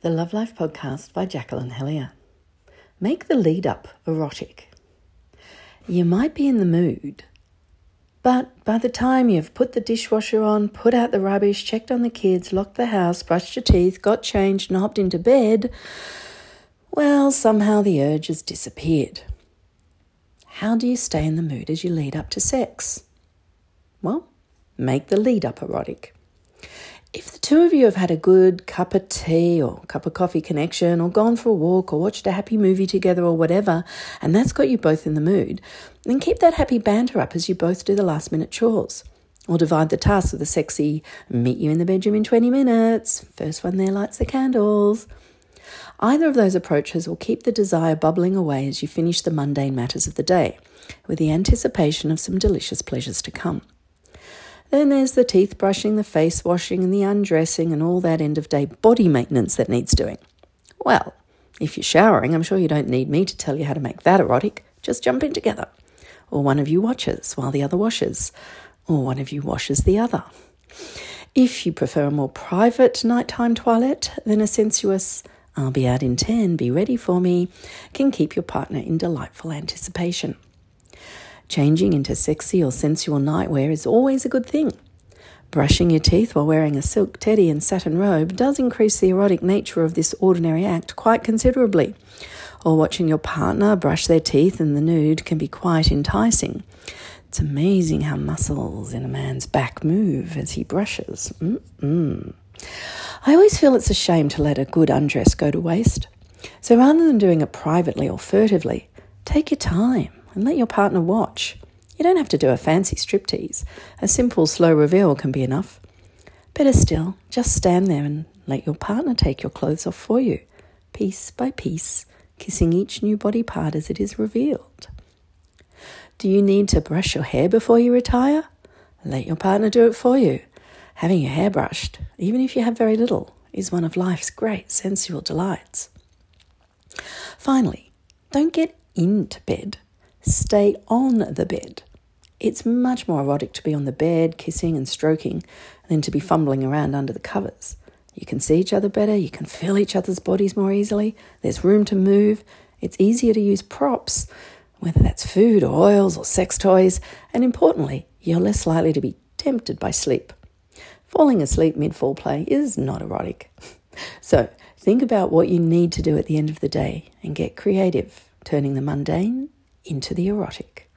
The Love Life podcast by Jacqueline Hellyer. Make the lead up erotic. You might be in the mood, but by the time you've put the dishwasher on, put out the rubbish, checked on the kids, locked the house, brushed your teeth, got changed, and hopped into bed, well, somehow the urge has disappeared. How do you stay in the mood as you lead up to sex? Well, make the lead up erotic if the two of you have had a good cup of tea or cup of coffee connection or gone for a walk or watched a happy movie together or whatever, and that's got you both in the mood, then keep that happy banter up as you both do the last minute chores. Or divide the tasks with a sexy meet you in the bedroom in 20 minutes. First one there lights the candles. Either of those approaches will keep the desire bubbling away as you finish the mundane matters of the day, with the anticipation of some delicious pleasures to come. Then there's the teeth brushing, the face washing, and the undressing, and all that end of day body maintenance that needs doing. Well, if you're showering, I'm sure you don't need me to tell you how to make that erotic. Just jump in together. Or one of you watches while the other washes. Or one of you washes the other. If you prefer a more private nighttime toilet, then a sensuous, I'll be out in 10, be ready for me, can keep your partner in delightful anticipation. Changing into sexy or sensual nightwear is always a good thing. Brushing your teeth while wearing a silk teddy and satin robe does increase the erotic nature of this ordinary act quite considerably. Or watching your partner brush their teeth in the nude can be quite enticing. It's amazing how muscles in a man's back move as he brushes. Mm-mm. I always feel it's a shame to let a good undress go to waste. So rather than doing it privately or furtively, take your time and let your partner watch. You don't have to do a fancy striptease. A simple, slow reveal can be enough. Better still, just stand there and let your partner take your clothes off for you, piece by piece, kissing each new body part as it is revealed. Do you need to brush your hair before you retire? Let your partner do it for you. Having your hair brushed, even if you have very little, is one of life's great sensual delights. Finally, don't get into bed Stay on the bed. It's much more erotic to be on the bed, kissing and stroking, than to be fumbling around under the covers. You can see each other better, you can feel each other's bodies more easily, there's room to move, it's easier to use props, whether that's food or oils or sex toys, and importantly, you're less likely to be tempted by sleep. Falling asleep mid fall play is not erotic. So think about what you need to do at the end of the day and get creative, turning the mundane into the erotic.